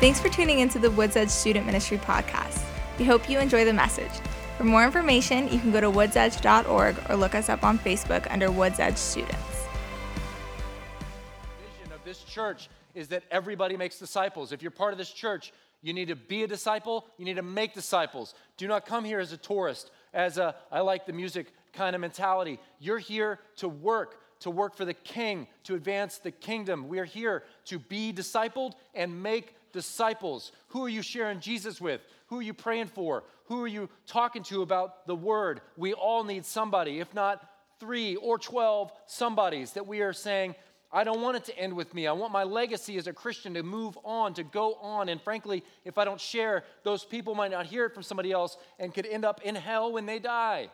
Thanks for tuning into the Woods Edge Student Ministry podcast. We hope you enjoy the message. For more information, you can go to woodsedge.org or look us up on Facebook under Woods Edge Students. The vision of this church is that everybody makes disciples. If you're part of this church, you need to be a disciple, you need to make disciples. Do not come here as a tourist, as a I like the music kind of mentality. You're here to work, to work for the king, to advance the kingdom. We are here to be discipled and make disciples. Who are you sharing Jesus with? Who are you praying for? Who are you talking to about the word? We all need somebody, if not three or 12 somebodies that we are saying, I don't want it to end with me. I want my legacy as a Christian to move on, to go on. And frankly, if I don't share, those people might not hear it from somebody else and could end up in hell when they die.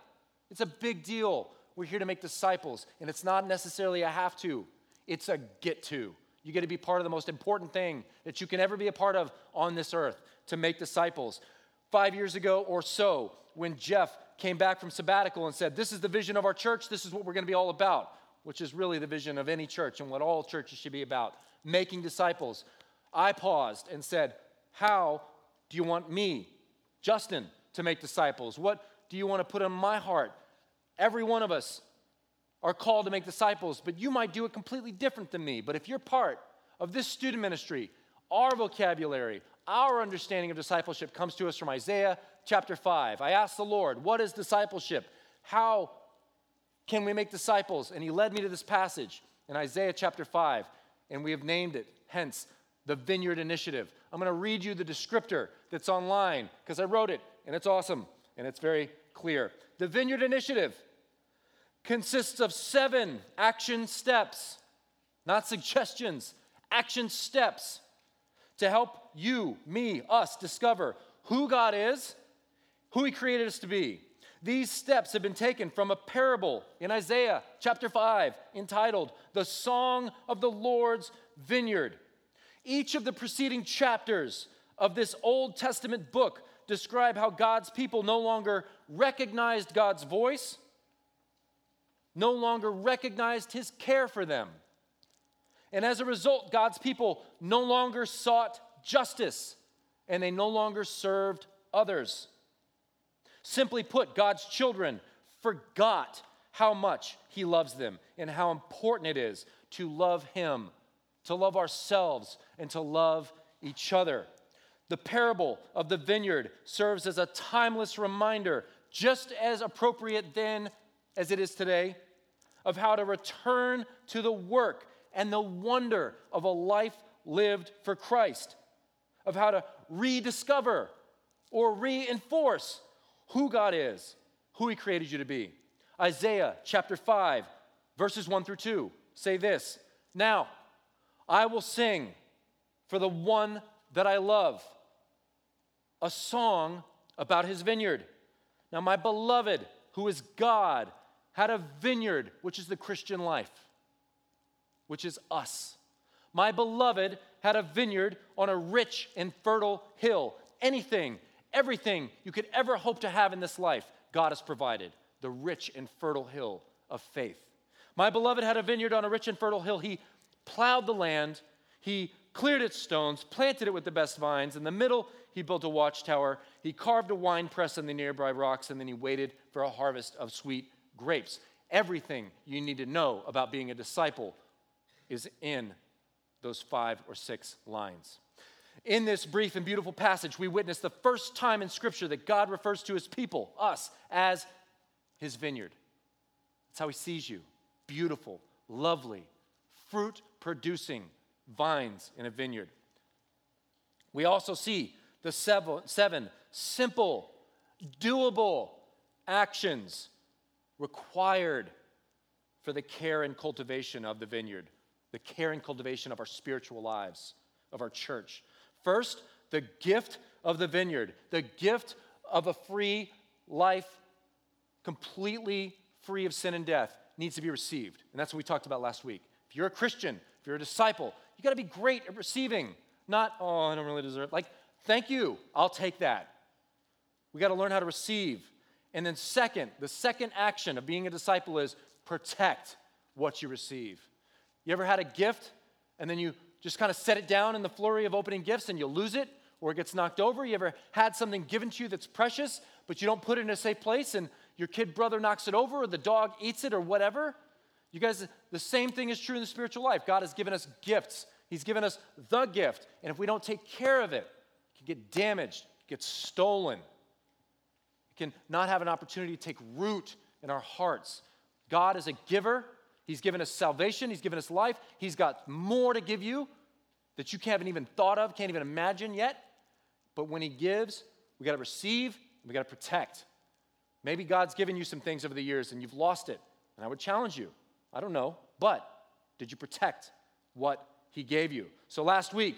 It's a big deal. We're here to make disciples, and it's not necessarily a have to, it's a get to. You get to be part of the most important thing that you can ever be a part of on this earth to make disciples. Five years ago or so, when Jeff came back from sabbatical and said, This is the vision of our church, this is what we're going to be all about, which is really the vision of any church and what all churches should be about making disciples. I paused and said, How do you want me, Justin, to make disciples? What do you want to put on my heart? Every one of us are called to make disciples, but you might do it completely different than me. But if you're part of this student ministry, our vocabulary, our understanding of discipleship comes to us from Isaiah chapter 5. I asked the Lord, What is discipleship? How can we make disciples? And he led me to this passage in Isaiah chapter 5, and we have named it, hence, the Vineyard Initiative. I'm going to read you the descriptor that's online because I wrote it, and it's awesome, and it's very clear. The Vineyard Initiative consists of seven action steps, not suggestions, action steps to help you, me, us discover who God is, who He created us to be. These steps have been taken from a parable in Isaiah chapter 5 entitled The Song of the Lord's Vineyard. Each of the preceding chapters of this Old Testament book describe how God's people no longer recognized God's voice, no longer recognized his care for them. And as a result, God's people no longer sought justice and they no longer served others. Simply put, God's children forgot how much He loves them and how important it is to love Him, to love ourselves, and to love each other. The parable of the vineyard serves as a timeless reminder, just as appropriate then as it is today, of how to return to the work and the wonder of a life lived for Christ, of how to rediscover or reinforce who God is, who He created you to be. Isaiah chapter 5, verses 1 through 2 say this Now I will sing for the one that I love a song about his vineyard. Now, my beloved, who is God, had a vineyard, which is the Christian life, which is us. My beloved had a vineyard on a rich and fertile hill. Anything, everything you could ever hope to have in this life, God has provided the rich and fertile hill of faith. My beloved had a vineyard on a rich and fertile hill. He plowed the land, he cleared its stones, planted it with the best vines. In the middle, he built a watchtower. He carved a wine press in the nearby rocks, and then he waited for a harvest of sweet grapes. Everything you need to know about being a disciple is in those five or six lines. In this brief and beautiful passage, we witness the first time in Scripture that God refers to his people, us, as his vineyard. That's how he sees you beautiful, lovely, fruit producing vines in a vineyard. We also see the seven, seven simple, doable actions required for the care and cultivation of the vineyard, the care and cultivation of our spiritual lives, of our church. First, the gift of the vineyard, the gift of a free life, completely free of sin and death, needs to be received. And that's what we talked about last week. If you're a Christian, if you're a disciple, you got to be great at receiving, not, oh, I don't really deserve it. Like, thank you, I'll take that. We got to learn how to receive. And then, second, the second action of being a disciple is protect what you receive. You ever had a gift and then you just kind of set it down in the flurry of opening gifts and you lose it or it gets knocked over? You ever had something given to you that's precious, but you don't put it in a safe place and your kid brother knocks it over or the dog eats it or whatever? You guys, the same thing is true in the spiritual life. God has given us gifts, He's given us the gift. And if we don't take care of it, it can get damaged, get stolen. Can not have an opportunity to take root in our hearts. God is a giver. He's given us salvation. He's given us life. He's got more to give you that you haven't even thought of, can't even imagine yet. But when He gives, we got to receive, we got to protect. Maybe God's given you some things over the years and you've lost it. And I would challenge you. I don't know. But did you protect what He gave you? So last week,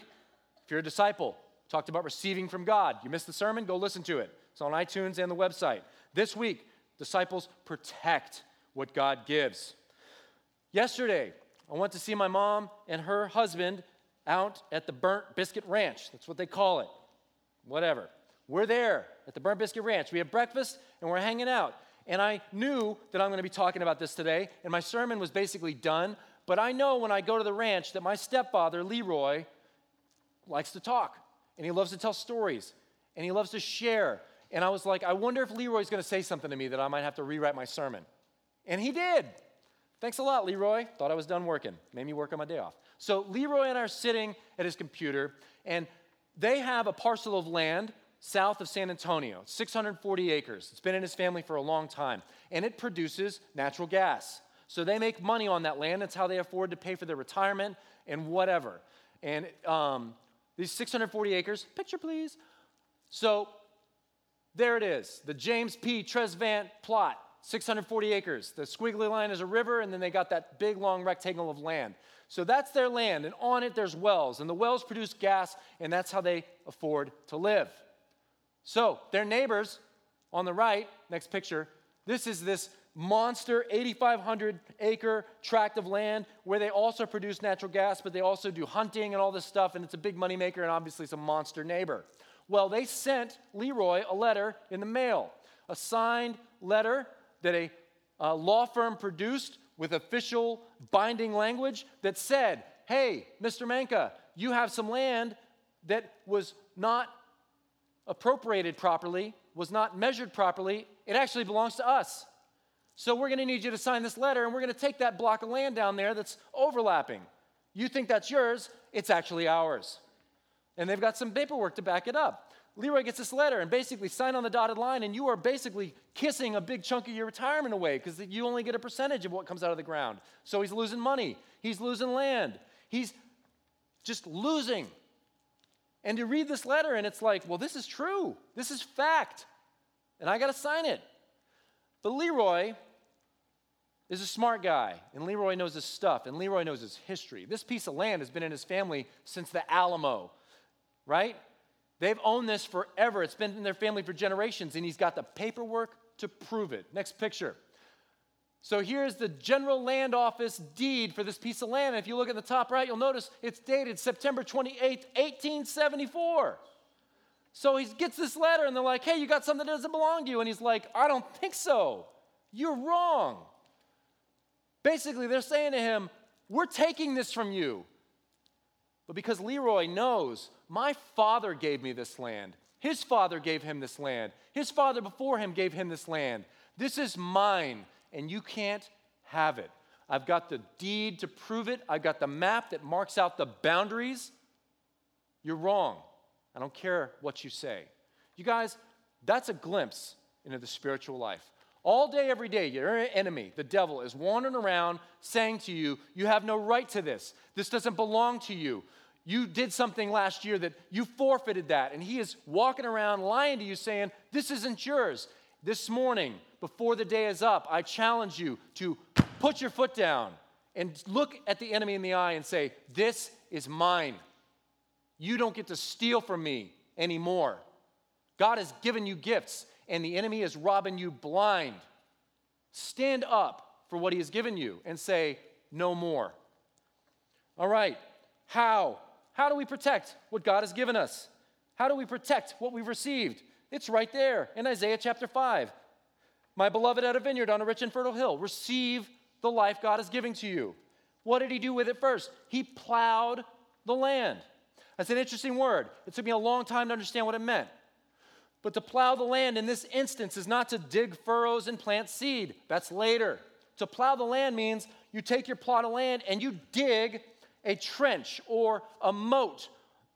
if you're a disciple, talked about receiving from God. You missed the sermon? Go listen to it. It's on iTunes and the website. This week, disciples protect what God gives. Yesterday, I went to see my mom and her husband out at the Burnt Biscuit Ranch. That's what they call it. Whatever. We're there at the Burnt Biscuit Ranch. We have breakfast and we're hanging out. And I knew that I'm going to be talking about this today, and my sermon was basically done. But I know when I go to the ranch that my stepfather, Leroy, likes to talk, and he loves to tell stories, and he loves to share. And I was like, I wonder if Leroy's going to say something to me that I might have to rewrite my sermon. And he did. Thanks a lot, Leroy. Thought I was done working. Made me work on my day off. So Leroy and I are sitting at his computer, and they have a parcel of land south of San Antonio, 640 acres. It's been in his family for a long time, and it produces natural gas. So they make money on that land. That's how they afford to pay for their retirement and whatever. And um, these 640 acres, picture please. So there it is, the James P. Tresvant plot, 640 acres. The squiggly line is a river, and then they got that big long rectangle of land. So that's their land, and on it there's wells, and the wells produce gas, and that's how they afford to live. So, their neighbors on the right, next picture, this is this monster 8,500 acre tract of land where they also produce natural gas, but they also do hunting and all this stuff, and it's a big moneymaker, and obviously it's a monster neighbor. Well, they sent Leroy a letter in the mail, a signed letter that a, a law firm produced with official binding language that said, Hey, Mr. Manka, you have some land that was not appropriated properly, was not measured properly, it actually belongs to us. So we're going to need you to sign this letter, and we're going to take that block of land down there that's overlapping. You think that's yours, it's actually ours. And they've got some paperwork to back it up. Leroy gets this letter and basically sign on the dotted line, and you are basically kissing a big chunk of your retirement away because you only get a percentage of what comes out of the ground. So he's losing money, he's losing land, he's just losing. And to read this letter, and it's like, well, this is true. This is fact. And I got to sign it. But Leroy is a smart guy, and Leroy knows his stuff, and Leroy knows his history. This piece of land has been in his family since the Alamo, right? They've owned this forever. It's been in their family for generations, and he's got the paperwork to prove it. Next picture. So here's the General Land Office deed for this piece of land. And if you look at the top right, you'll notice it's dated September 28, 1874. So he gets this letter and they're like, hey, you got something that doesn't belong to you. And he's like, I don't think so. You're wrong. Basically, they're saying to him, we're taking this from you. But because Leroy knows, my father gave me this land. His father gave him this land. His father before him gave him this land. This is mine and you can't have it. I've got the deed to prove it, I've got the map that marks out the boundaries. You're wrong. I don't care what you say. You guys, that's a glimpse into the spiritual life. All day, every day, your enemy, the devil, is wandering around saying to you, You have no right to this. This doesn't belong to you. You did something last year that you forfeited that. And he is walking around lying to you, saying, This isn't yours. This morning, before the day is up, I challenge you to put your foot down and look at the enemy in the eye and say, This is mine. You don't get to steal from me anymore. God has given you gifts, and the enemy is robbing you blind. Stand up for what he has given you and say, No more. All right, how? How do we protect what God has given us? How do we protect what we've received? It's right there in Isaiah chapter 5. My beloved at a vineyard on a rich and fertile hill, receive the life God is giving to you. What did he do with it first? He plowed the land. That's an interesting word. It took me a long time to understand what it meant. But to plow the land in this instance is not to dig furrows and plant seed. That's later. To plow the land means you take your plot of land and you dig a trench or a moat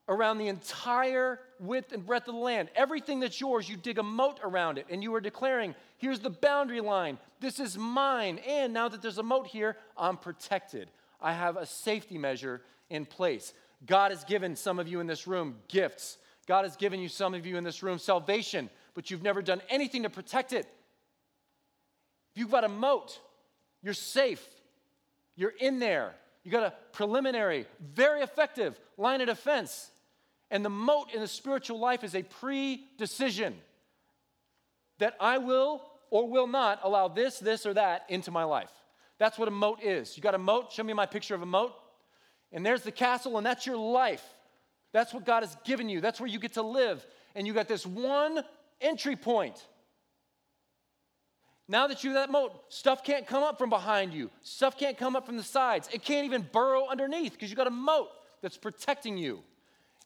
around the entire width and breadth of the land. Everything that's yours, you dig a moat around it, and you are declaring, here's the boundary line. This is mine. And now that there's a moat here, I'm protected. I have a safety measure in place. God has given some of you in this room gifts. God has given you, some of you in this room, salvation, but you've never done anything to protect it. If you've got a moat, you're safe. You're in there. You got a preliminary, very effective line of defense. And the moat in the spiritual life is a pre decision that I will or will not allow this, this, or that into my life. That's what a moat is. You got a moat? Show me my picture of a moat. And there's the castle, and that's your life. That's what God has given you. That's where you get to live. And you got this one entry point. Now that you have that moat, stuff can't come up from behind you. Stuff can't come up from the sides. It can't even burrow underneath because you've got a moat that's protecting you.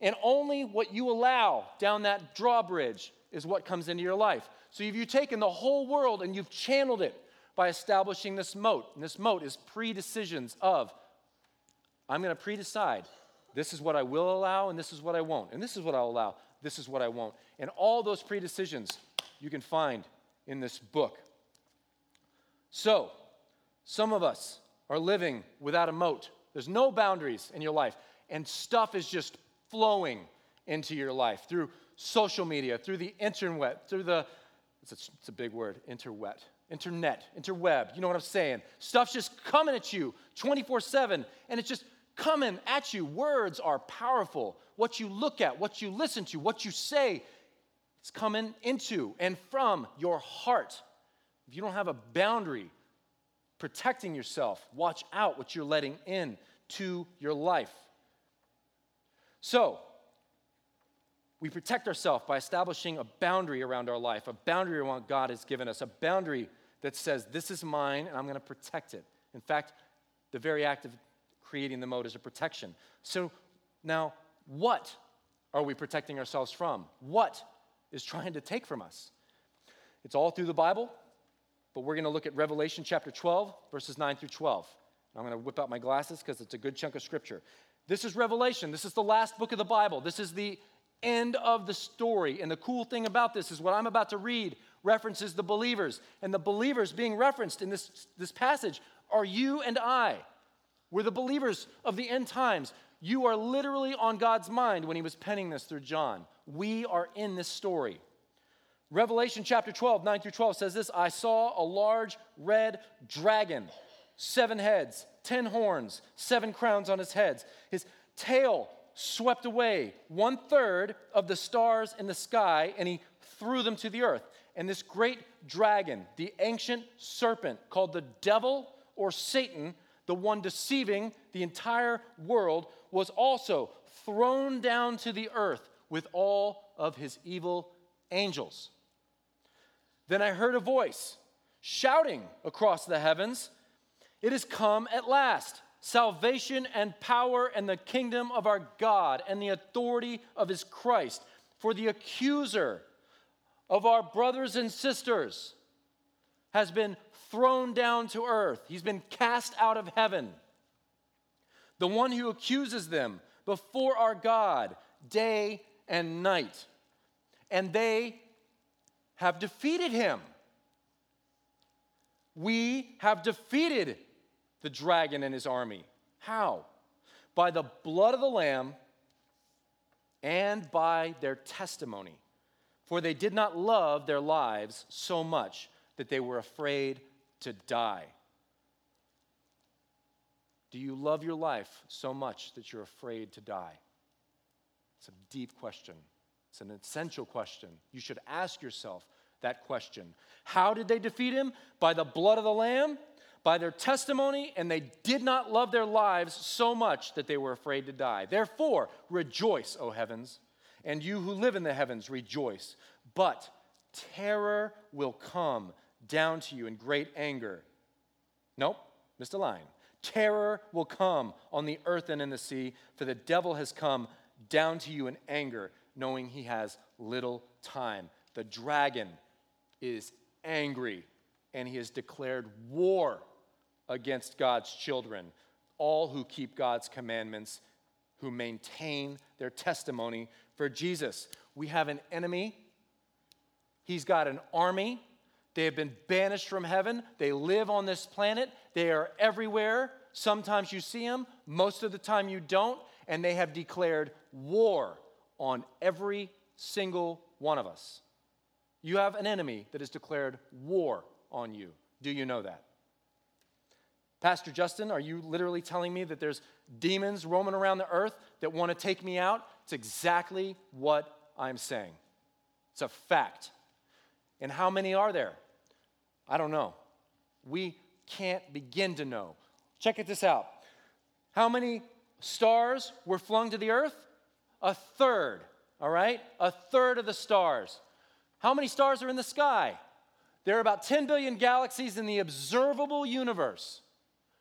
And only what you allow down that drawbridge is what comes into your life. So if you've taken the whole world and you've channeled it by establishing this moat, and this moat is pre-decisions of I'm going to pre-decide this is what I will allow and this is what I won't. And this is what I'll allow, this is what I won't. And all those pre-decisions you can find in this book. So, some of us are living without a moat. There's no boundaries in your life, and stuff is just flowing into your life through social media, through the internet, through the, it's a, it's a big word, interwet, internet, interweb. You know what I'm saying? Stuff's just coming at you 24 7, and it's just coming at you. Words are powerful. What you look at, what you listen to, what you say, it's coming into and from your heart. If you don't have a boundary protecting yourself, watch out what you're letting in to your life. So, we protect ourselves by establishing a boundary around our life, a boundary around what God has given us, a boundary that says, This is mine and I'm going to protect it. In fact, the very act of creating the moat is a protection. So, now, what are we protecting ourselves from? What is trying to take from us? It's all through the Bible, but we're going to look at Revelation chapter 12, verses 9 through 12. I'm going to whip out my glasses because it's a good chunk of scripture. This is Revelation. This is the last book of the Bible. This is the end of the story. And the cool thing about this is what I'm about to read references the believers. And the believers being referenced in this, this passage are you and I. We're the believers of the end times. You are literally on God's mind when he was penning this through John. We are in this story. Revelation chapter 12, 9 through 12 says this I saw a large red dragon seven heads, ten horns, seven crowns on his heads. His tail swept away one third of the stars in the sky, and he threw them to the earth. And this great dragon, the ancient serpent called the devil or Satan, the one deceiving the entire world, was also thrown down to the earth with all of his evil angels. Then I heard a voice shouting across the heavens it has come at last. Salvation and power and the kingdom of our God and the authority of his Christ. For the accuser of our brothers and sisters has been thrown down to earth, he's been cast out of heaven. The one who accuses them before our God day and night. And they have defeated him. We have defeated the dragon and his army. How? By the blood of the Lamb and by their testimony. For they did not love their lives so much that they were afraid to die. Do you love your life so much that you're afraid to die? It's a deep question. It's an essential question. You should ask yourself that question. How did they defeat him? By the blood of the Lamb by their testimony, and they did not love their lives so much that they were afraid to die. Therefore, rejoice, O heavens, and you who live in the heavens, rejoice. But terror will come down to you in great anger. Nope, missed a line. Terror will come on the earth and in the sea, for the devil has come down to you in anger, knowing he has little time. The dragon is angry, and he has declared war against God's children, all who keep God's commandments, who maintain their testimony for Jesus. We have an enemy, he's got an army. They have been banished from heaven. They live on this planet. They are everywhere. Sometimes you see them, most of the time you don't. And they have declared war on every single one of us. You have an enemy that has declared war on you. Do you know that? Pastor Justin, are you literally telling me that there's demons roaming around the earth that want to take me out? It's exactly what I'm saying. It's a fact. And how many are there? I don't know. We can't begin to know. Check it this out. How many stars were flung to the earth? A third, all right? A third of the stars. How many stars are in the sky? There are about 10 billion galaxies in the observable universe.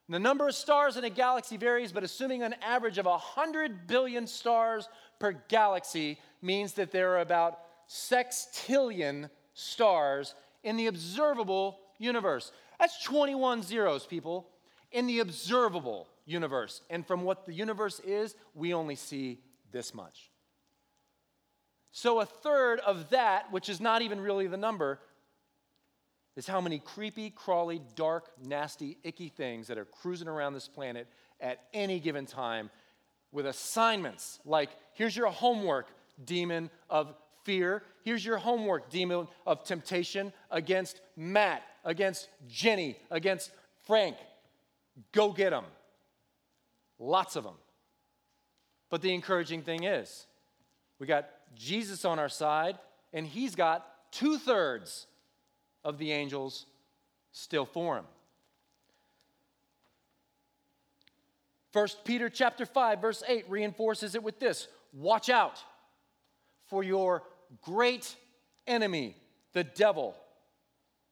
The number of stars in a galaxy varies, but assuming an average of 100 billion stars per galaxy means that there are about sextillion stars in the observable universe. That's 21 zeros, people, in the observable universe. And from what the universe is, we only see this much. So, a third of that, which is not even really the number, is how many creepy, crawly, dark, nasty, icky things that are cruising around this planet at any given time with assignments like here's your homework, demon of fear. Here's your homework, demon of temptation against Matt, against Jenny, against Frank. Go get them. Lots of them. But the encouraging thing is, we got Jesus on our side, and he's got two thirds of the angels still for him. 1 Peter chapter 5 verse 8 reinforces it with this watch out for your great enemy, the devil.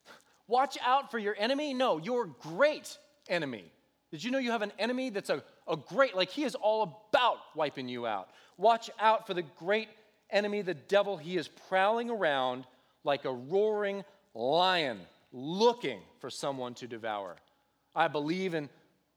Watch out for your enemy? No, your great enemy. Did you know you have an enemy that's a, a great, like he is all about wiping you out? Watch out for the great enemy, the devil. He is prowling around like a roaring lion looking for someone to devour. I believe in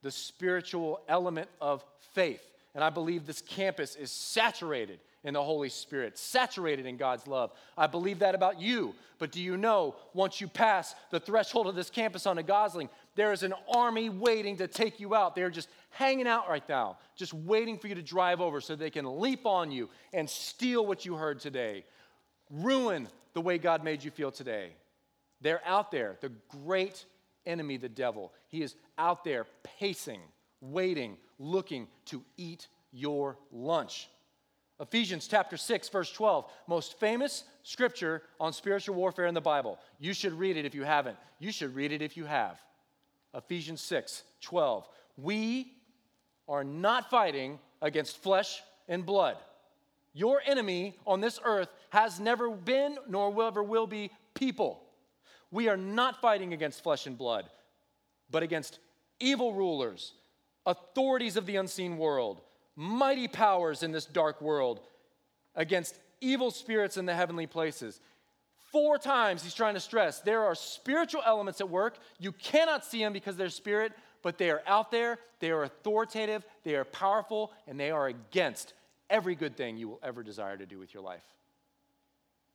the spiritual element of faith, and I believe this campus is saturated in the Holy Spirit, saturated in God's love. I believe that about you. But do you know, once you pass the threshold of this campus on a Gosling, there is an army waiting to take you out. They're just hanging out right now, just waiting for you to drive over so they can leap on you and steal what you heard today, ruin the way God made you feel today. They're out there, the great enemy, the devil. He is out there pacing, waiting, looking to eat your lunch. Ephesians chapter 6, verse 12, most famous scripture on spiritual warfare in the Bible. You should read it if you haven't. You should read it if you have. Ephesians 6, 12. We are not fighting against flesh and blood. Your enemy on this earth has never been, nor will ever will be, people. We are not fighting against flesh and blood, but against evil rulers, authorities of the unseen world mighty powers in this dark world against evil spirits in the heavenly places. Four times he's trying to stress there are spiritual elements at work. You cannot see them because they're spirit, but they are out there, they are authoritative, they are powerful, and they are against every good thing you will ever desire to do with your life.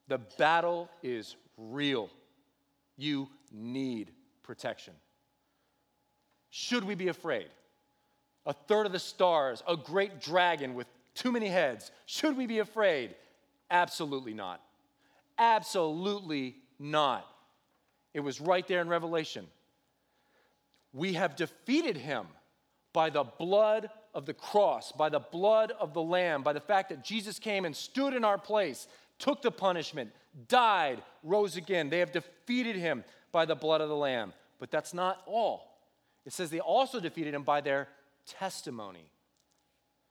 The battle is real. You need protection. Should we be afraid? a third of the stars, a great dragon with too many heads. Should we be afraid? Absolutely not. Absolutely not. It was right there in Revelation. We have defeated him by the blood of the cross, by the blood of the Lamb, by the fact that Jesus came and stood in our place, took the punishment, died, rose again. They have defeated him by the blood of the Lamb. But that's not all. It says they also defeated him by their testimony.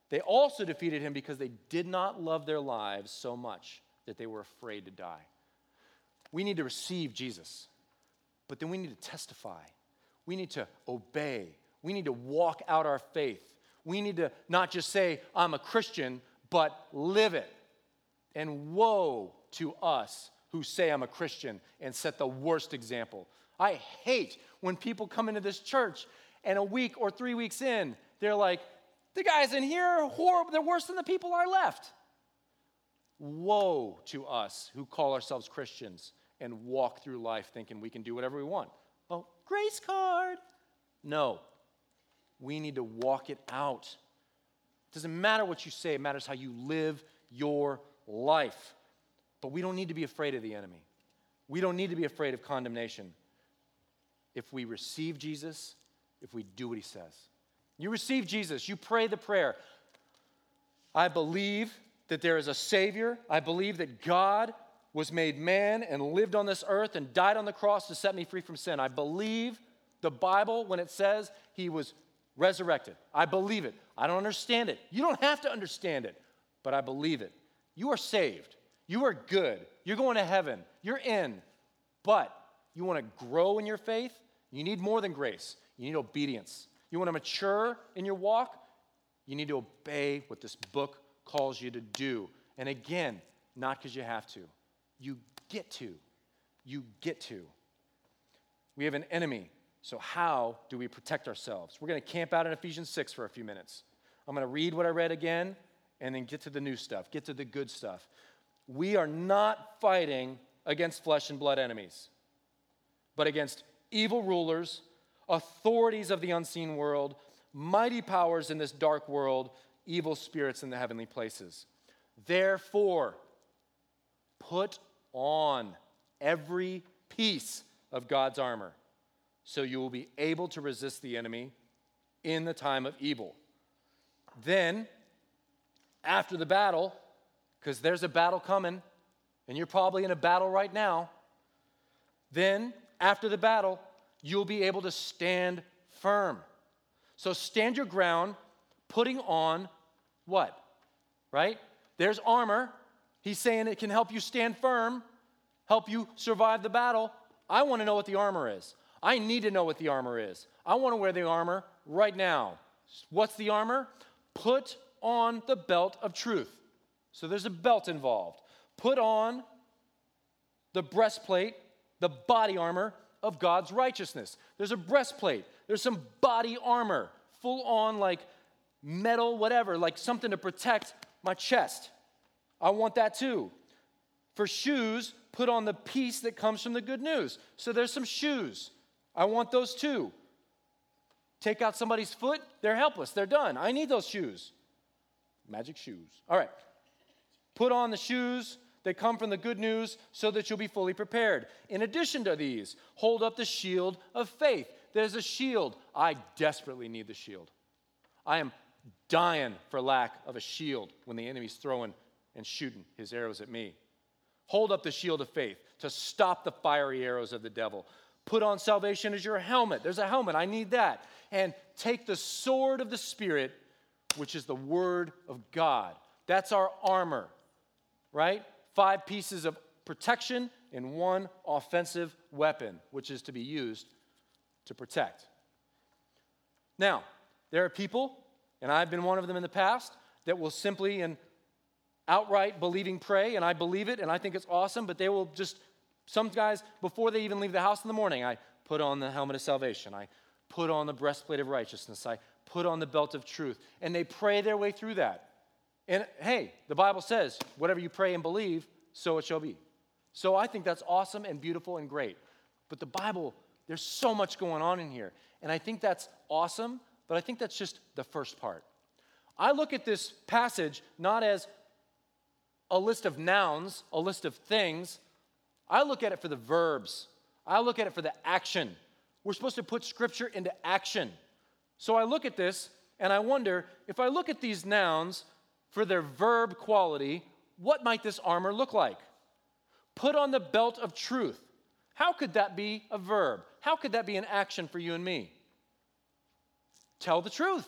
They also defeated him because they did not love their lives so much that they were afraid to die. We need to receive Jesus, but then we need to testify. We need to obey. We need to walk out our faith. We need to not just say, I'm a Christian, but live it. And woe to us who say I'm a Christian and set the worst example. I hate when people come into this church and a week or three weeks in, they're like, the guys in here are horrible. They're worse than the people I left. Woe to us who call ourselves Christians and walk through life thinking we can do whatever we want. Oh, grace card. No, we need to walk it out. It doesn't matter what you say, it matters how you live your life. But we don't need to be afraid of the enemy. We don't need to be afraid of condemnation. If we receive Jesus, if we do what he says. You receive Jesus, you pray the prayer. I believe that there is a Savior. I believe that God was made man and lived on this earth and died on the cross to set me free from sin. I believe the Bible when it says he was resurrected. I believe it. I don't understand it. You don't have to understand it, but I believe it. You are saved. You are good. You're going to heaven. You're in. But you want to grow in your faith? You need more than grace. You need obedience. You want to mature in your walk? You need to obey what this book calls you to do. And again, not because you have to. You get to. You get to. We have an enemy. So, how do we protect ourselves? We're going to camp out in Ephesians 6 for a few minutes. I'm going to read what I read again and then get to the new stuff, get to the good stuff. We are not fighting against flesh and blood enemies, but against evil rulers, authorities of the unseen world, mighty powers in this dark world, evil spirits in the heavenly places. Therefore, put on every piece of God's armor so you will be able to resist the enemy in the time of evil. Then, after the battle, because there's a battle coming, and you're probably in a battle right now, then after the battle, you'll be able to stand firm. So stand your ground, putting on what? Right? There's armor. He's saying it can help you stand firm, help you survive the battle. I want to know what the armor is. I need to know what the armor is. I want to wear the armor right now. What's the armor? Put on the belt of truth. So there's a belt involved. Put on the breastplate, the body armor of God's righteousness. There's a breastplate, there's some body armor, full on like metal, whatever, like something to protect my chest. I want that too. For shoes, put on the peace that comes from the good news. So there's some shoes. I want those too. Take out somebody's foot, they're helpless, they're done. I need those shoes. Magic shoes. All right. Put on the shoes that come from the good news so that you'll be fully prepared. In addition to these, hold up the shield of faith. There's a shield. I desperately need the shield. I am dying for lack of a shield when the enemy's throwing and shooting his arrows at me. Hold up the shield of faith to stop the fiery arrows of the devil. Put on salvation as your helmet. There's a helmet. I need that. And take the sword of the Spirit, which is the word of God. That's our armor, right? Five pieces of protection and one offensive weapon, which is to be used to protect. Now, there are people, and I've been one of them in the past, that will simply and outright believing pray, and I believe it, and I think it's awesome, but they will just, some guys, before they even leave the house in the morning, I put on the helmet of salvation, I put on the breastplate of righteousness, I put on the belt of truth, and they pray their way through that. And hey, the Bible says, whatever you pray and believe, so it shall be. So I think that's awesome and beautiful and great. But the Bible, there's so much going on in here. And I think that's awesome, but I think that's just the first part. I look at this passage not as a list of nouns, a list of things. I look at it for the verbs. I look at it for the action. We're supposed to put scripture into action. So I look at this and I wonder if I look at these nouns for their verb quality, what might this armor look like? Put on the belt of truth. How could that be a verb? How could that be an action for you and me? Tell the truth.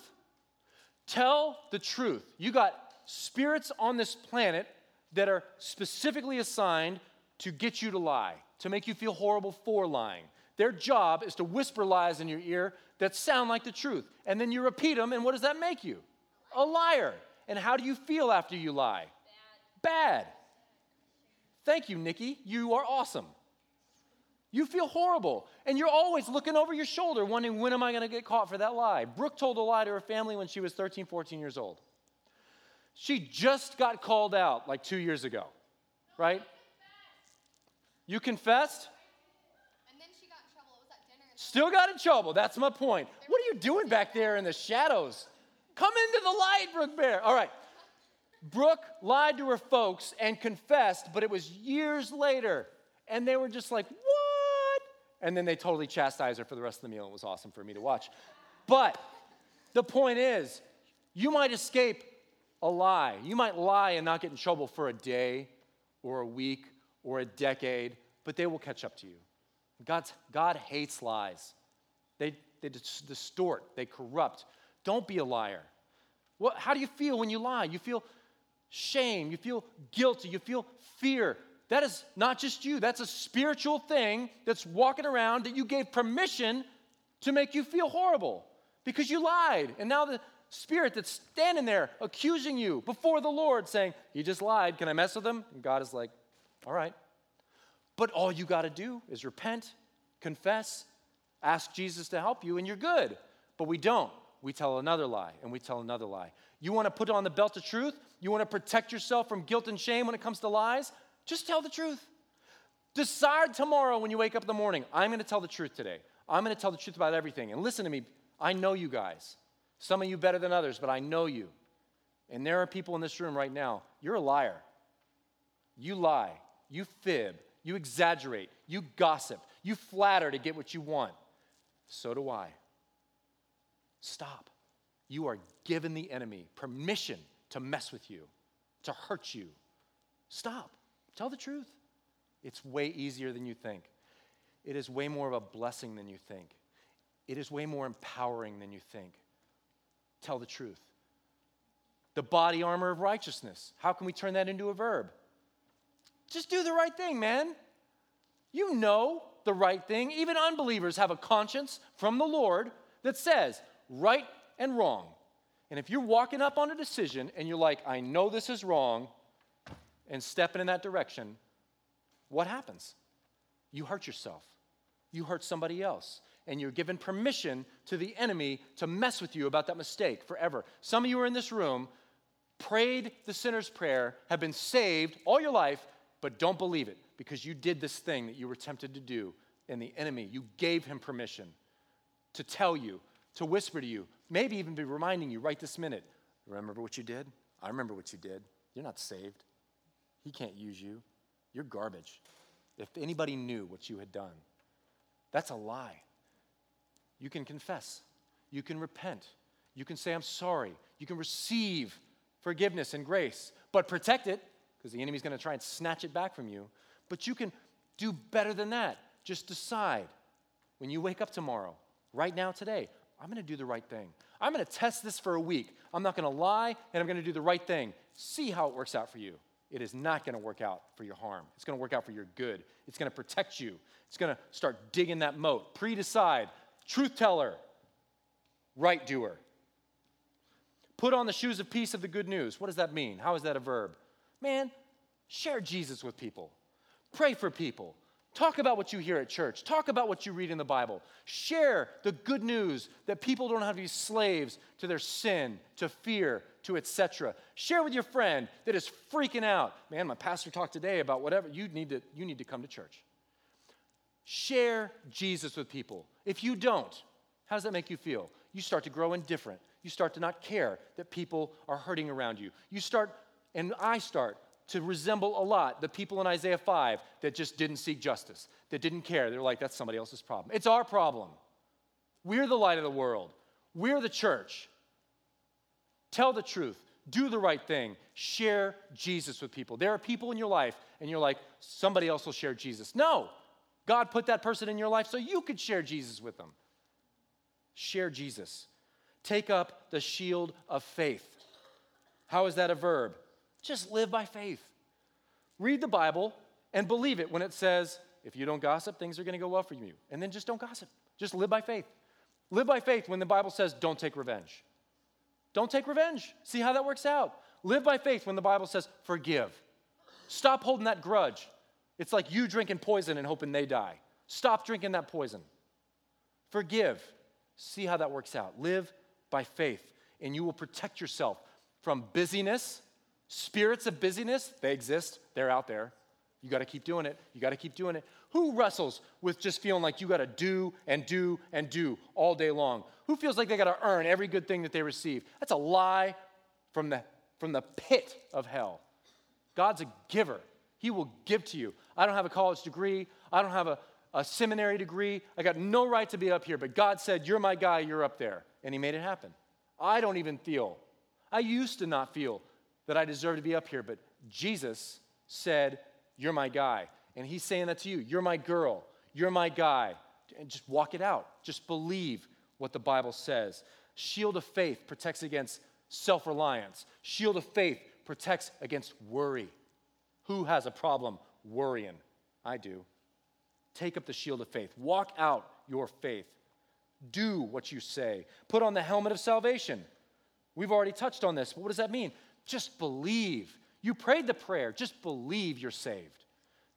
Tell the truth. You got spirits on this planet that are specifically assigned to get you to lie, to make you feel horrible for lying. Their job is to whisper lies in your ear that sound like the truth. And then you repeat them, and what does that make you? A liar. And how do you feel after you lie? Bad. Bad. Thank you, Nikki. You are awesome. You feel horrible. And you're always looking over your shoulder, wondering, when am I going to get caught for that lie? Brooke told a lie to her family when she was 13, 14 years old. She just got called out like two years ago, right? You confessed? Still got in trouble. That's my point. What are you doing back there in the shadows? Come into the light, Brooke Bear. All right. Brooke lied to her folks and confessed, but it was years later. And they were just like, what? And then they totally chastised her for the rest of the meal. It was awesome for me to watch. But the point is, you might escape a lie. You might lie and not get in trouble for a day or a week or a decade, but they will catch up to you. God's, God hates lies. They, they distort, they corrupt. Don't be a liar. What, how do you feel when you lie? You feel shame, you feel guilty, you feel fear. That is not just you, that's a spiritual thing that's walking around that you gave permission to make you feel horrible because you lied. And now the spirit that's standing there accusing you before the Lord saying, He just lied. Can I mess with him? And God is like, All right. But all you got to do is repent, confess, ask Jesus to help you, and you're good. But we don't. We tell another lie, and we tell another lie. You want to put on the belt of truth? You want to protect yourself from guilt and shame when it comes to lies? Just tell the truth. Decide tomorrow when you wake up in the morning, I'm going to tell the truth today. I'm going to tell the truth about everything. And listen to me, I know you guys. Some of you better than others, but I know you. And there are people in this room right now, you're a liar. You lie, you fib, you exaggerate, you gossip, you flatter to get what you want. So do I. Stop. You are giving the enemy permission to mess with you, to hurt you. Stop. Tell the truth. It's way easier than you think. It is way more of a blessing than you think. It is way more empowering than you think. Tell the truth. The body armor of righteousness. How can we turn that into a verb? Just do the right thing, man. You know the right thing. Even unbelievers have a conscience from the Lord that says right and wrong. And if you're walking up on a decision and you're like, I know this is wrong, and stepping in that direction, what happens? You hurt yourself. You hurt somebody else. And you're given permission to the enemy to mess with you about that mistake forever. Some of you are in this room, prayed the sinner's prayer, have been saved all your life, but don't believe it because you did this thing that you were tempted to do. And the enemy, you gave him permission to tell you, to whisper to you, maybe even be reminding you right this minute remember what you did? I remember what you did. You're not saved. He can't use you. You're garbage. If anybody knew what you had done, that's a lie. You can confess, you can repent, you can say, I'm sorry, you can receive forgiveness and grace, but protect it because the enemy's going to try and snatch it back from you. But you can do better than that. Just decide when you wake up tomorrow, right now, today, I'm going to do the right thing. I'm going to test this for a week. I'm not going to lie, and I'm going to do the right thing. See how it works out for you. It is not going to work out for your harm. It's going to work out for your good. It's going to protect you. It's going to start digging that moat. Pre decide, truth teller, right doer. Put on the shoes of peace of the good news. What does that mean? How is that a verb? Man, share Jesus with people. Pray for people. Talk about what you hear at church. Talk about what you read in the Bible. Share the good news that people don't have to be slaves to their sin, to fear, to etc. Share with your friend that is freaking out. Man, my pastor talked today about whatever. You need to, you need to come to church. Share Jesus with people. If you don't, how does that make you feel? You start to grow indifferent. You start to not care that people are hurting around you. You start, and I start to resemble a lot the people in Isaiah 5 that just didn't seek justice, that didn't care. They're like, that's somebody else's problem. It's our problem. We're the light of the world, we're the church. Tell the truth, do the right thing, share Jesus with people. There are people in your life, and you're like, somebody else will share Jesus. No, God put that person in your life so you could share Jesus with them. Share Jesus. Take up the shield of faith. How is that a verb? Just live by faith. Read the Bible and believe it when it says, if you don't gossip, things are going to go well for you. And then just don't gossip. Just live by faith. Live by faith when the Bible says don't take revenge. Don't take revenge. See how that works out. Live by faith when the Bible says forgive. Stop holding that grudge. It's like you drinking poison and hoping they die. Stop drinking that poison. Forgive. See how that works out. Live by faith, and you will protect yourself from busyness. Spirits of busyness, they exist, they're out there. You got to keep doing it. You got to keep doing it. Who wrestles with just feeling like you got to do and do and do all day long? Who feels like they got to earn every good thing that they receive? That's a lie from the, from the pit of hell. God's a giver, He will give to you. I don't have a college degree, I don't have a, a seminary degree. I got no right to be up here, but God said, You're my guy, you're up there. And He made it happen. I don't even feel, I used to not feel that I deserve to be up here, but Jesus said, You're my guy. And He's saying that to you. You're my girl. You're my guy. And just walk it out. Just believe what the Bible says. Shield of faith protects against self reliance. Shield of faith protects against worry. Who has a problem worrying? I do. Take up the shield of faith. Walk out your faith. Do what you say. Put on the helmet of salvation. We've already touched on this, but what does that mean? Just believe. You prayed the prayer, just believe you're saved.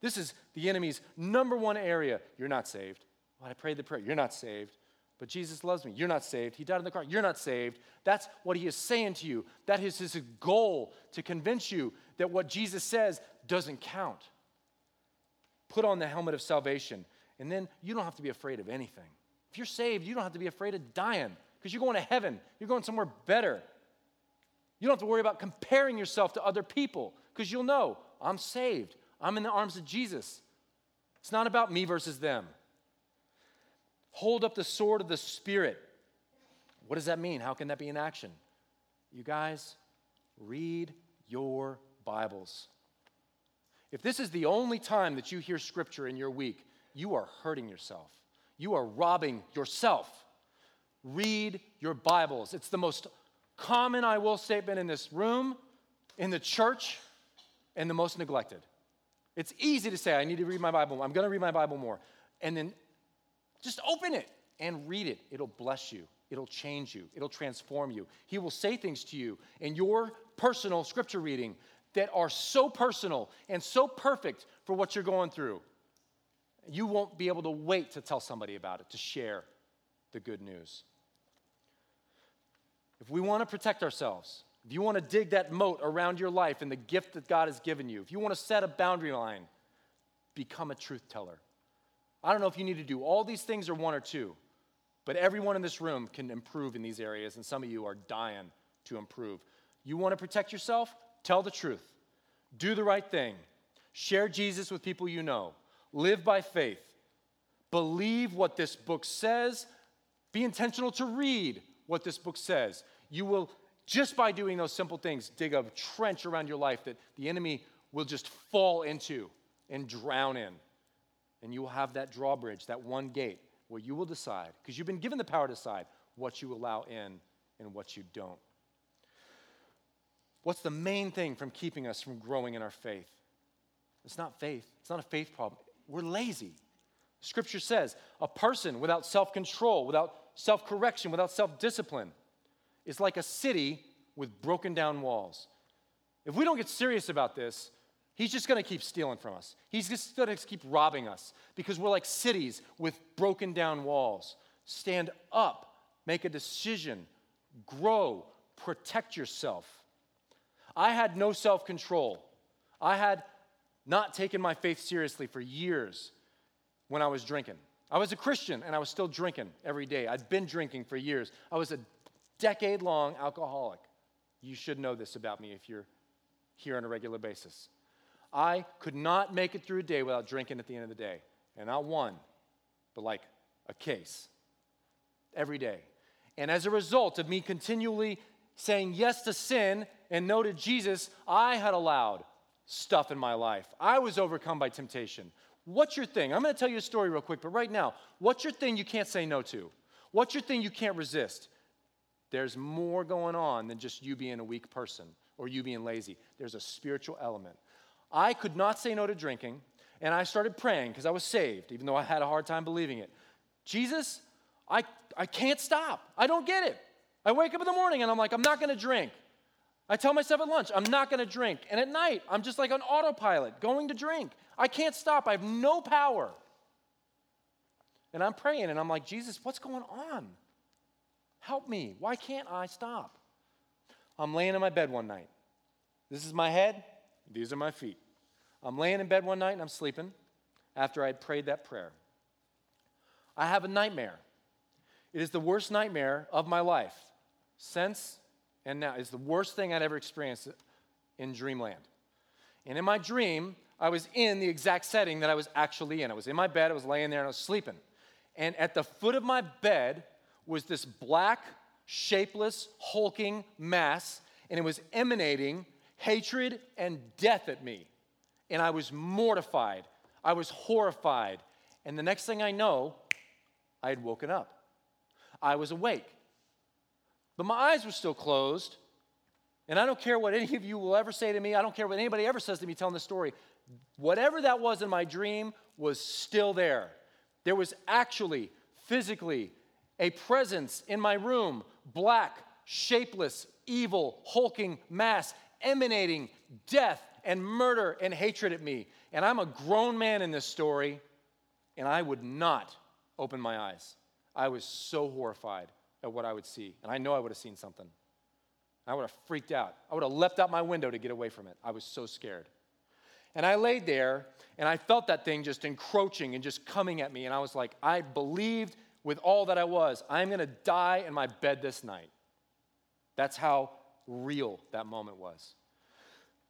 This is the enemy's number one area. You're not saved. Well, I prayed the prayer. You're not saved. But Jesus loves me. You're not saved. He died on the cross. You're not saved. That's what he is saying to you. That is his goal to convince you that what Jesus says doesn't count. Put on the helmet of salvation, and then you don't have to be afraid of anything. If you're saved, you don't have to be afraid of dying because you're going to heaven. You're going somewhere better. You don't have to worry about comparing yourself to other people because you'll know I'm saved. I'm in the arms of Jesus. It's not about me versus them. Hold up the sword of the Spirit. What does that mean? How can that be in action? You guys, read your Bibles. If this is the only time that you hear scripture in your week, you are hurting yourself. You are robbing yourself. Read your Bibles. It's the most common I will statement in this room, in the church, and the most neglected. It's easy to say, I need to read my Bible. I'm going to read my Bible more. And then just open it and read it. It'll bless you, it'll change you, it'll transform you. He will say things to you in your personal scripture reading that are so personal and so perfect for what you're going through. You won't be able to wait to tell somebody about it, to share the good news. If we want to protect ourselves, if you want to dig that moat around your life and the gift that God has given you, if you want to set a boundary line, become a truth teller. I don't know if you need to do all these things or one or two, but everyone in this room can improve in these areas, and some of you are dying to improve. You want to protect yourself? Tell the truth. Do the right thing. Share Jesus with people you know. Live by faith. Believe what this book says. Be intentional to read what this book says. You will, just by doing those simple things, dig a trench around your life that the enemy will just fall into and drown in. And you will have that drawbridge, that one gate, where you will decide, because you've been given the power to decide what you allow in and what you don't. What's the main thing from keeping us from growing in our faith? It's not faith, it's not a faith problem. We're lazy. Scripture says a person without self control, without self correction, without self discipline, is like a city with broken down walls. If we don't get serious about this, he's just to keep stealing from us. He's just to keep robbing us because we're like cities with broken down walls. Stand up, make a decision, grow, protect yourself. I had no self control. I had not taken my faith seriously for years when I was drinking. I was a Christian and I was still drinking every day. I'd been drinking for years. I was a decade long alcoholic. You should know this about me if you're here on a regular basis. I could not make it through a day without drinking at the end of the day. And not one, but like a case every day. And as a result of me continually saying yes to sin and no to Jesus, I had allowed stuff in my life. I was overcome by temptation. What's your thing? I'm going to tell you a story real quick, but right now, what's your thing you can't say no to? What's your thing you can't resist? There's more going on than just you being a weak person or you being lazy. There's a spiritual element. I could not say no to drinking, and I started praying because I was saved, even though I had a hard time believing it. Jesus, I, I can't stop. I don't get it. I wake up in the morning and I'm like, I'm not going to drink. I tell myself at lunch, I'm not going to drink. And at night, I'm just like on autopilot, going to drink. I can't stop. I have no power. And I'm praying and I'm like, Jesus, what's going on? Help me. Why can't I stop? I'm laying in my bed one night. This is my head, these are my feet. I'm laying in bed one night and I'm sleeping after I had prayed that prayer. I have a nightmare. It is the worst nightmare of my life since and now. It's the worst thing I'd ever experienced in dreamland. And in my dream, I was in the exact setting that I was actually in. I was in my bed, I was laying there, and I was sleeping. And at the foot of my bed was this black, shapeless, hulking mass, and it was emanating hatred and death at me. And I was mortified. I was horrified. And the next thing I know, I had woken up. I was awake. But my eyes were still closed. And I don't care what any of you will ever say to me. I don't care what anybody ever says to me telling this story. Whatever that was in my dream was still there. There was actually, physically, a presence in my room, black, shapeless, evil, hulking mass, emanating death and murder and hatred at me. And I'm a grown man in this story, and I would not open my eyes. I was so horrified at what I would see. And I know I would have seen something. I would have freaked out. I would have leapt out my window to get away from it. I was so scared. And I laid there and I felt that thing just encroaching and just coming at me. And I was like, I believed with all that I was, I'm going to die in my bed this night. That's how real that moment was.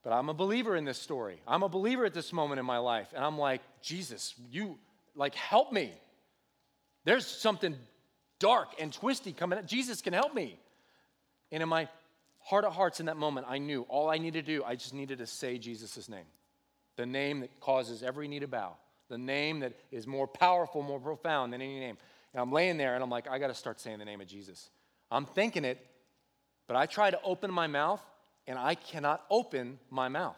But I'm a believer in this story. I'm a believer at this moment in my life. And I'm like, Jesus, you, like, help me. There's something dark and twisty coming up. Jesus can help me. And in my heart of hearts in that moment, I knew all I needed to do, I just needed to say Jesus' name. The name that causes every knee to bow. The name that is more powerful, more profound than any name. And I'm laying there and I'm like, I got to start saying the name of Jesus. I'm thinking it, but I try to open my mouth and I cannot open my mouth.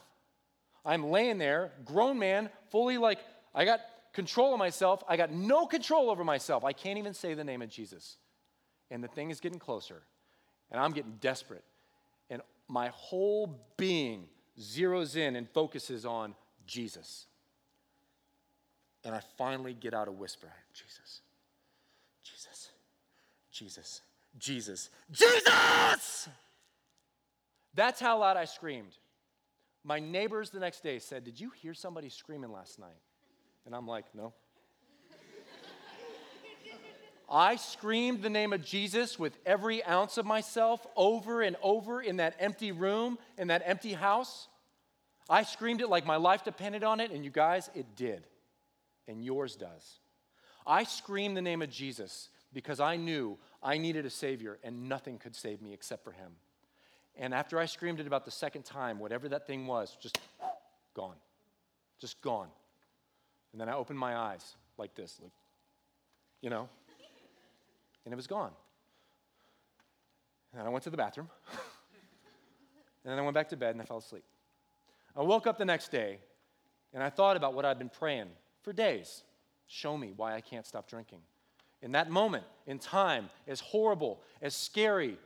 I'm laying there, grown man, fully like, I got control of myself. I got no control over myself. I can't even say the name of Jesus. And the thing is getting closer, and I'm getting desperate. And my whole being zeroes in and focuses on Jesus. And I finally get out a whisper Jesus. Jesus, Jesus, Jesus! Jesus! That's how loud I screamed. My neighbors the next day said, Did you hear somebody screaming last night? And I'm like, No. I screamed the name of Jesus with every ounce of myself over and over in that empty room, in that empty house. I screamed it like my life depended on it, and you guys, it did. And yours does. I screamed the name of Jesus because I knew I needed a Savior and nothing could save me except for Him. And after I screamed it about the second time, whatever that thing was, just gone. Just gone. And then I opened my eyes like this, like, you know, and it was gone. And I went to the bathroom. and then I went back to bed and I fell asleep. I woke up the next day and I thought about what I'd been praying for days. Show me why I can't stop drinking in that moment in time, as horrible, as scary,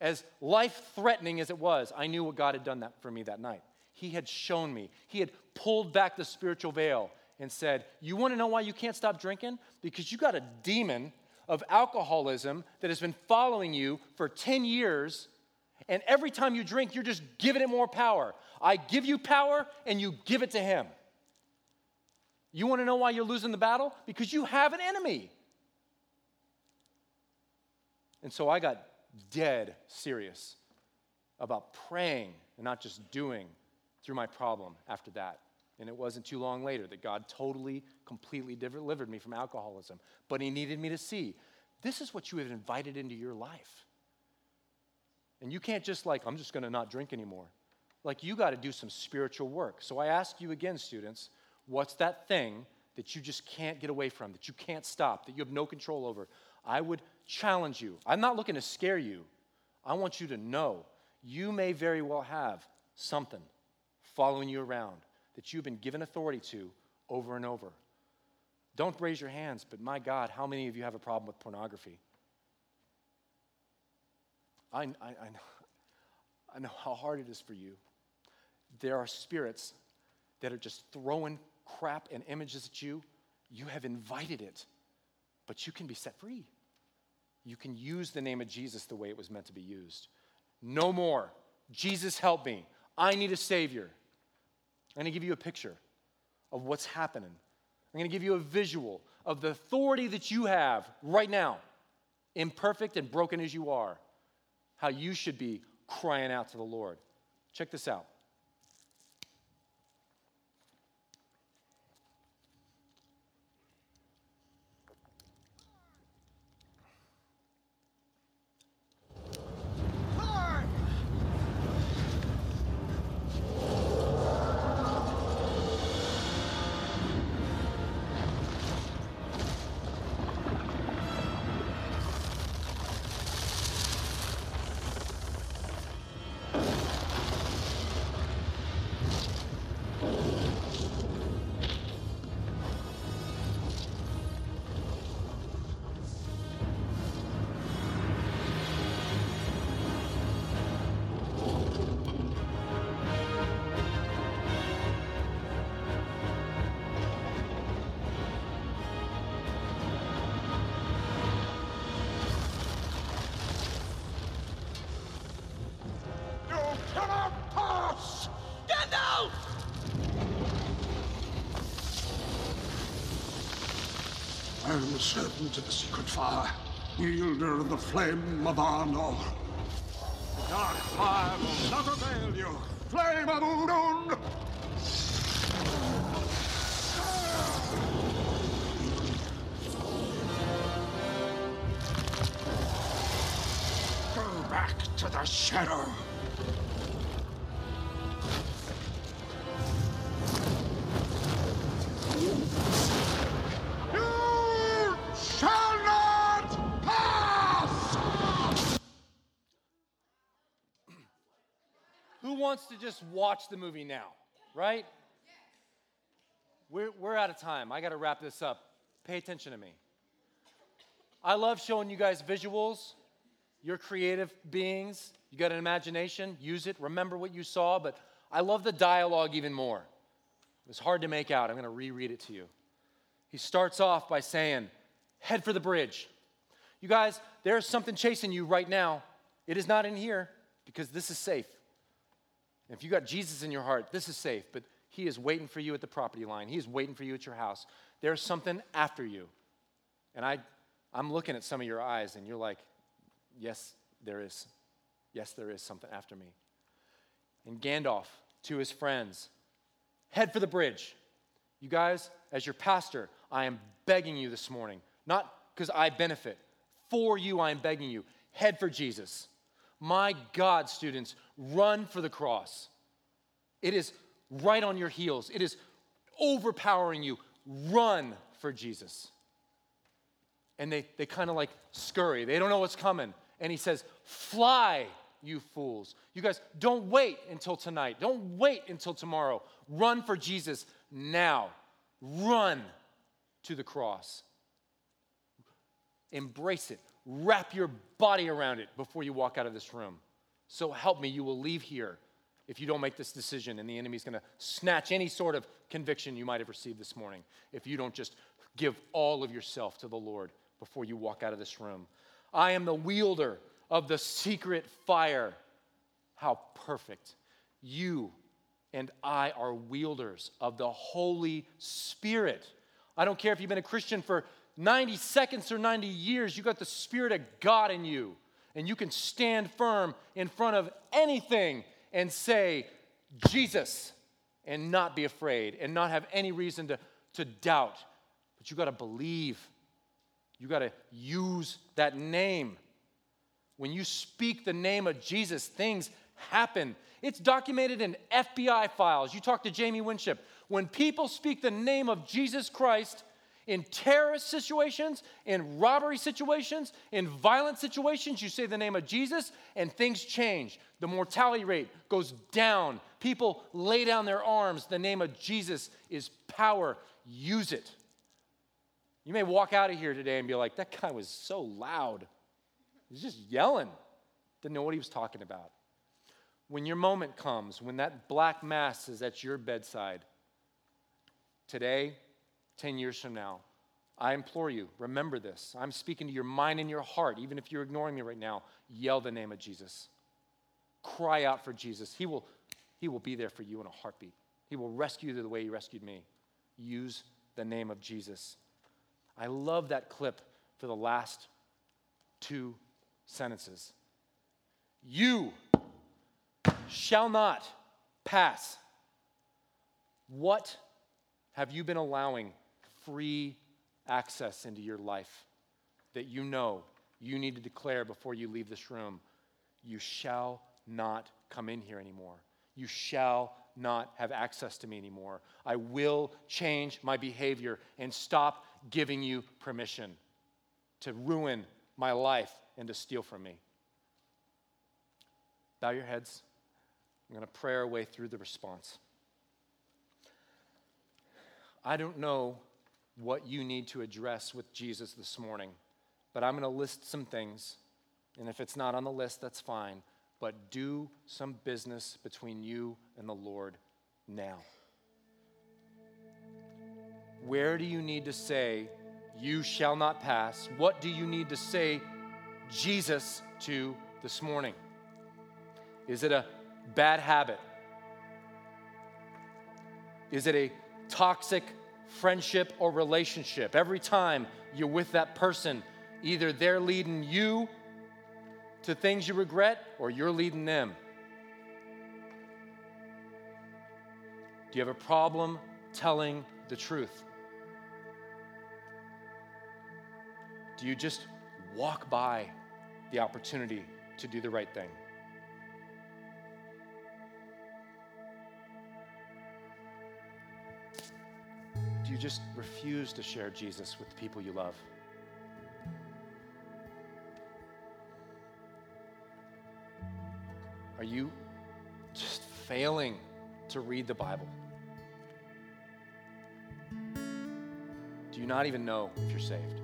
as life threatening as it was, I knew what God had done that for me that night. He had shown me, He had pulled back the spiritual veil and said, You want to know why you can't stop drinking? Because you got a demon of alcoholism that has been following you for 10 years. And every time you drink, you're just giving it more power. I give you power and you give it to him. You want to know why you're losing the battle? Because you have an enemy. And so I got dead serious about praying and not just doing through my problem after that. And it wasn't too long later that God totally, completely delivered me from alcoholism. But He needed me to see this is what you have invited into your life. And you can't just, like, I'm just going to not drink anymore. Like, you got to do some spiritual work. So I ask you again, students, what's that thing that you just can't get away from, that you can't stop, that you have no control over? I would challenge you. I'm not looking to scare you. I want you to know you may very well have something following you around that you've been given authority to over and over. Don't raise your hands, but my God, how many of you have a problem with pornography? I, I, I, know, I know how hard it is for you. There are spirits that are just throwing crap and images at you. You have invited it, but you can be set free. You can use the name of Jesus the way it was meant to be used. No more. Jesus, help me. I need a Savior. I'm going to give you a picture of what's happening. I'm going to give you a visual of the authority that you have right now, imperfect and broken as you are, how you should be crying out to the Lord. Check this out. Servant of the secret fire, wielder of the flame of Anor. The dark fire will not avail you, flame of Udun! Go back to the shadow. To just watch the movie now, right? We're, we're out of time. I got to wrap this up. Pay attention to me. I love showing you guys visuals. You're creative beings. You got an imagination, use it. Remember what you saw, but I love the dialogue even more. It was hard to make out. I'm going to reread it to you. He starts off by saying, Head for the bridge. You guys, there's something chasing you right now. It is not in here because this is safe. If you got Jesus in your heart, this is safe, but He is waiting for you at the property line. He is waiting for you at your house. There's something after you. And I, I'm looking at some of your eyes, and you're like, Yes, there is. Yes, there is something after me. And Gandalf to his friends, head for the bridge. You guys, as your pastor, I am begging you this morning, not because I benefit, for you, I am begging you, head for Jesus. My God, students, run for the cross. It is right on your heels, it is overpowering you. Run for Jesus. And they, they kind of like scurry, they don't know what's coming. And he says, Fly, you fools. You guys, don't wait until tonight. Don't wait until tomorrow. Run for Jesus now. Run to the cross. Embrace it. Wrap your body around it before you walk out of this room. So help me, you will leave here if you don't make this decision, and the enemy's gonna snatch any sort of conviction you might have received this morning if you don't just give all of yourself to the Lord before you walk out of this room. I am the wielder of the secret fire. How perfect. You and I are wielders of the Holy Spirit. I don't care if you've been a Christian for 90 seconds or 90 years, you got the Spirit of God in you. And you can stand firm in front of anything and say, Jesus, and not be afraid and not have any reason to, to doubt. But you got to believe. You got to use that name. When you speak the name of Jesus, things happen. It's documented in FBI files. You talk to Jamie Winship. When people speak the name of Jesus Christ, In terrorist situations, in robbery situations, in violent situations, you say the name of Jesus and things change. The mortality rate goes down. People lay down their arms. The name of Jesus is power. Use it. You may walk out of here today and be like, that guy was so loud. He's just yelling. Didn't know what he was talking about. When your moment comes, when that black mass is at your bedside, today, 10 years from now. I implore you, remember this. I'm speaking to your mind and your heart. Even if you're ignoring me right now, yell the name of Jesus. Cry out for Jesus. He will, he will be there for you in a heartbeat. He will rescue you the way he rescued me. Use the name of Jesus. I love that clip for the last two sentences. You shall not pass. What have you been allowing free access into your life that you know you need to declare before you leave this room? You shall not come in here anymore. You shall not have access to me anymore. I will change my behavior and stop giving you permission to ruin my life and to steal from me. Bow your heads. I'm going to pray our way through the response. I don't know what you need to address with Jesus this morning, but I'm going to list some things. And if it's not on the list, that's fine. But do some business between you and the Lord now. Where do you need to say, You shall not pass? What do you need to say, Jesus, to this morning? Is it a bad habit? Is it a toxic friendship or relationship. Every time you're with that person, either they're leading you to things you regret or you're leading them. Do you have a problem telling the truth? Do you just walk by the opportunity to do the right thing? You just refuse to share Jesus with the people you love? Are you just failing to read the Bible? Do you not even know if you're saved?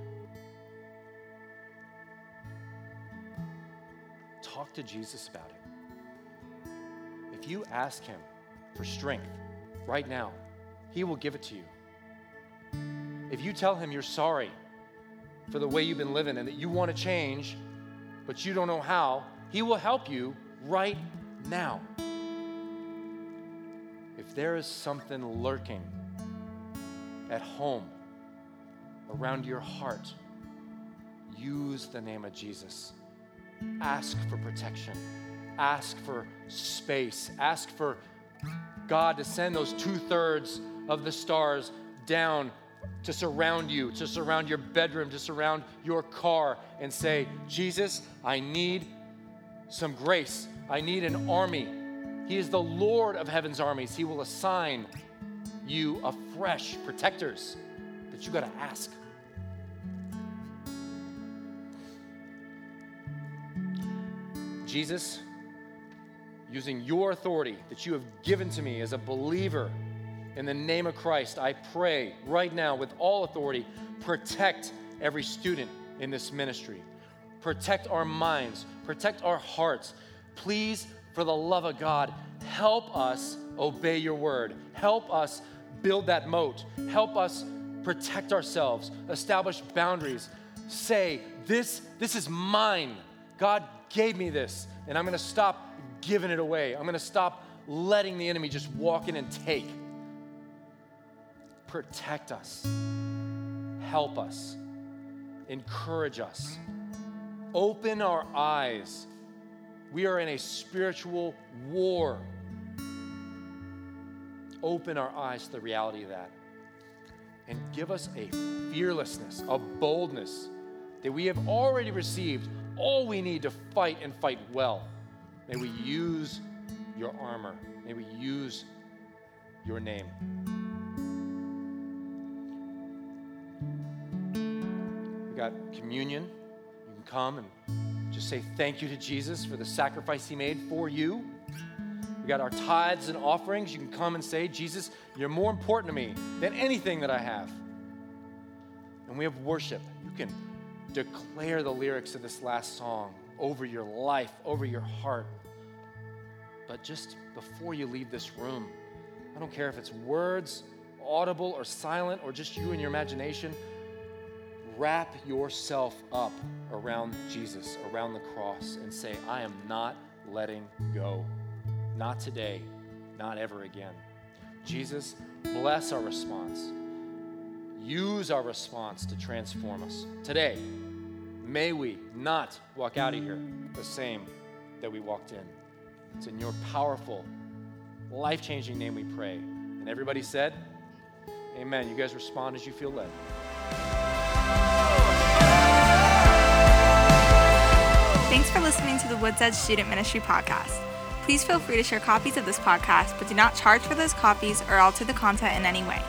Talk to Jesus about it. If you ask Him for strength right now, He will give it to you. If you tell him you're sorry for the way you've been living and that you want to change, but you don't know how, he will help you right now. If there is something lurking at home, around your heart, use the name of Jesus. Ask for protection. Ask for space. Ask for God to send those two thirds of the stars down to surround you, to surround your bedroom, to surround your car, and say, Jesus, I need some grace. I need an army. He is the Lord of heaven's armies. He will assign you afresh protectors, but you got to ask. Jesus, using your authority that you have given to me as a believer in the name of Christ, I pray right now with all authority, protect every student in this ministry. Protect our minds, protect our hearts. Please, for the love of God, help us obey your word. Help us build that moat. Help us protect ourselves, establish boundaries. Say, this, this is mine. God gave me this, and I'm gonna stop giving it away. I'm gonna stop letting the enemy just walk in and take protect us, help us, encourage us, open our eyes. We are in a spiritual war. Open our eyes to the reality of that. And give us a fearlessness, a boldness that we have already received all we need to fight and fight well. May we use your armor. May we use your name. Got communion. You can come and just say thank you to Jesus for the sacrifice he made for you. We got our tithes and offerings. You can come and say, Jesus, you're more important to me than anything that I have. And we have worship. You can declare the lyrics of this last song over your life, over your heart. But just before you leave this room, I don't care if it's words, audible or silent, or just you and your imagination, wrap yourself up around Jesus, around the cross, and say, I am not letting go. Not today, not ever again. Jesus, bless our response. Use our response to transform us. Today, may we not walk out of here the same that we walked in. It's in your powerful, life changing name we pray. And everybody said, Amen. You guys respond as you feel led. Thanks for listening to the Woods Edge Student Ministry podcast. Please feel free to share copies of this podcast, but do not charge for those copies or alter the content in any way.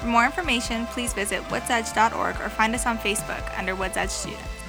For more information, please visit woodsedge.org or find us on Facebook under Woods Edge Students.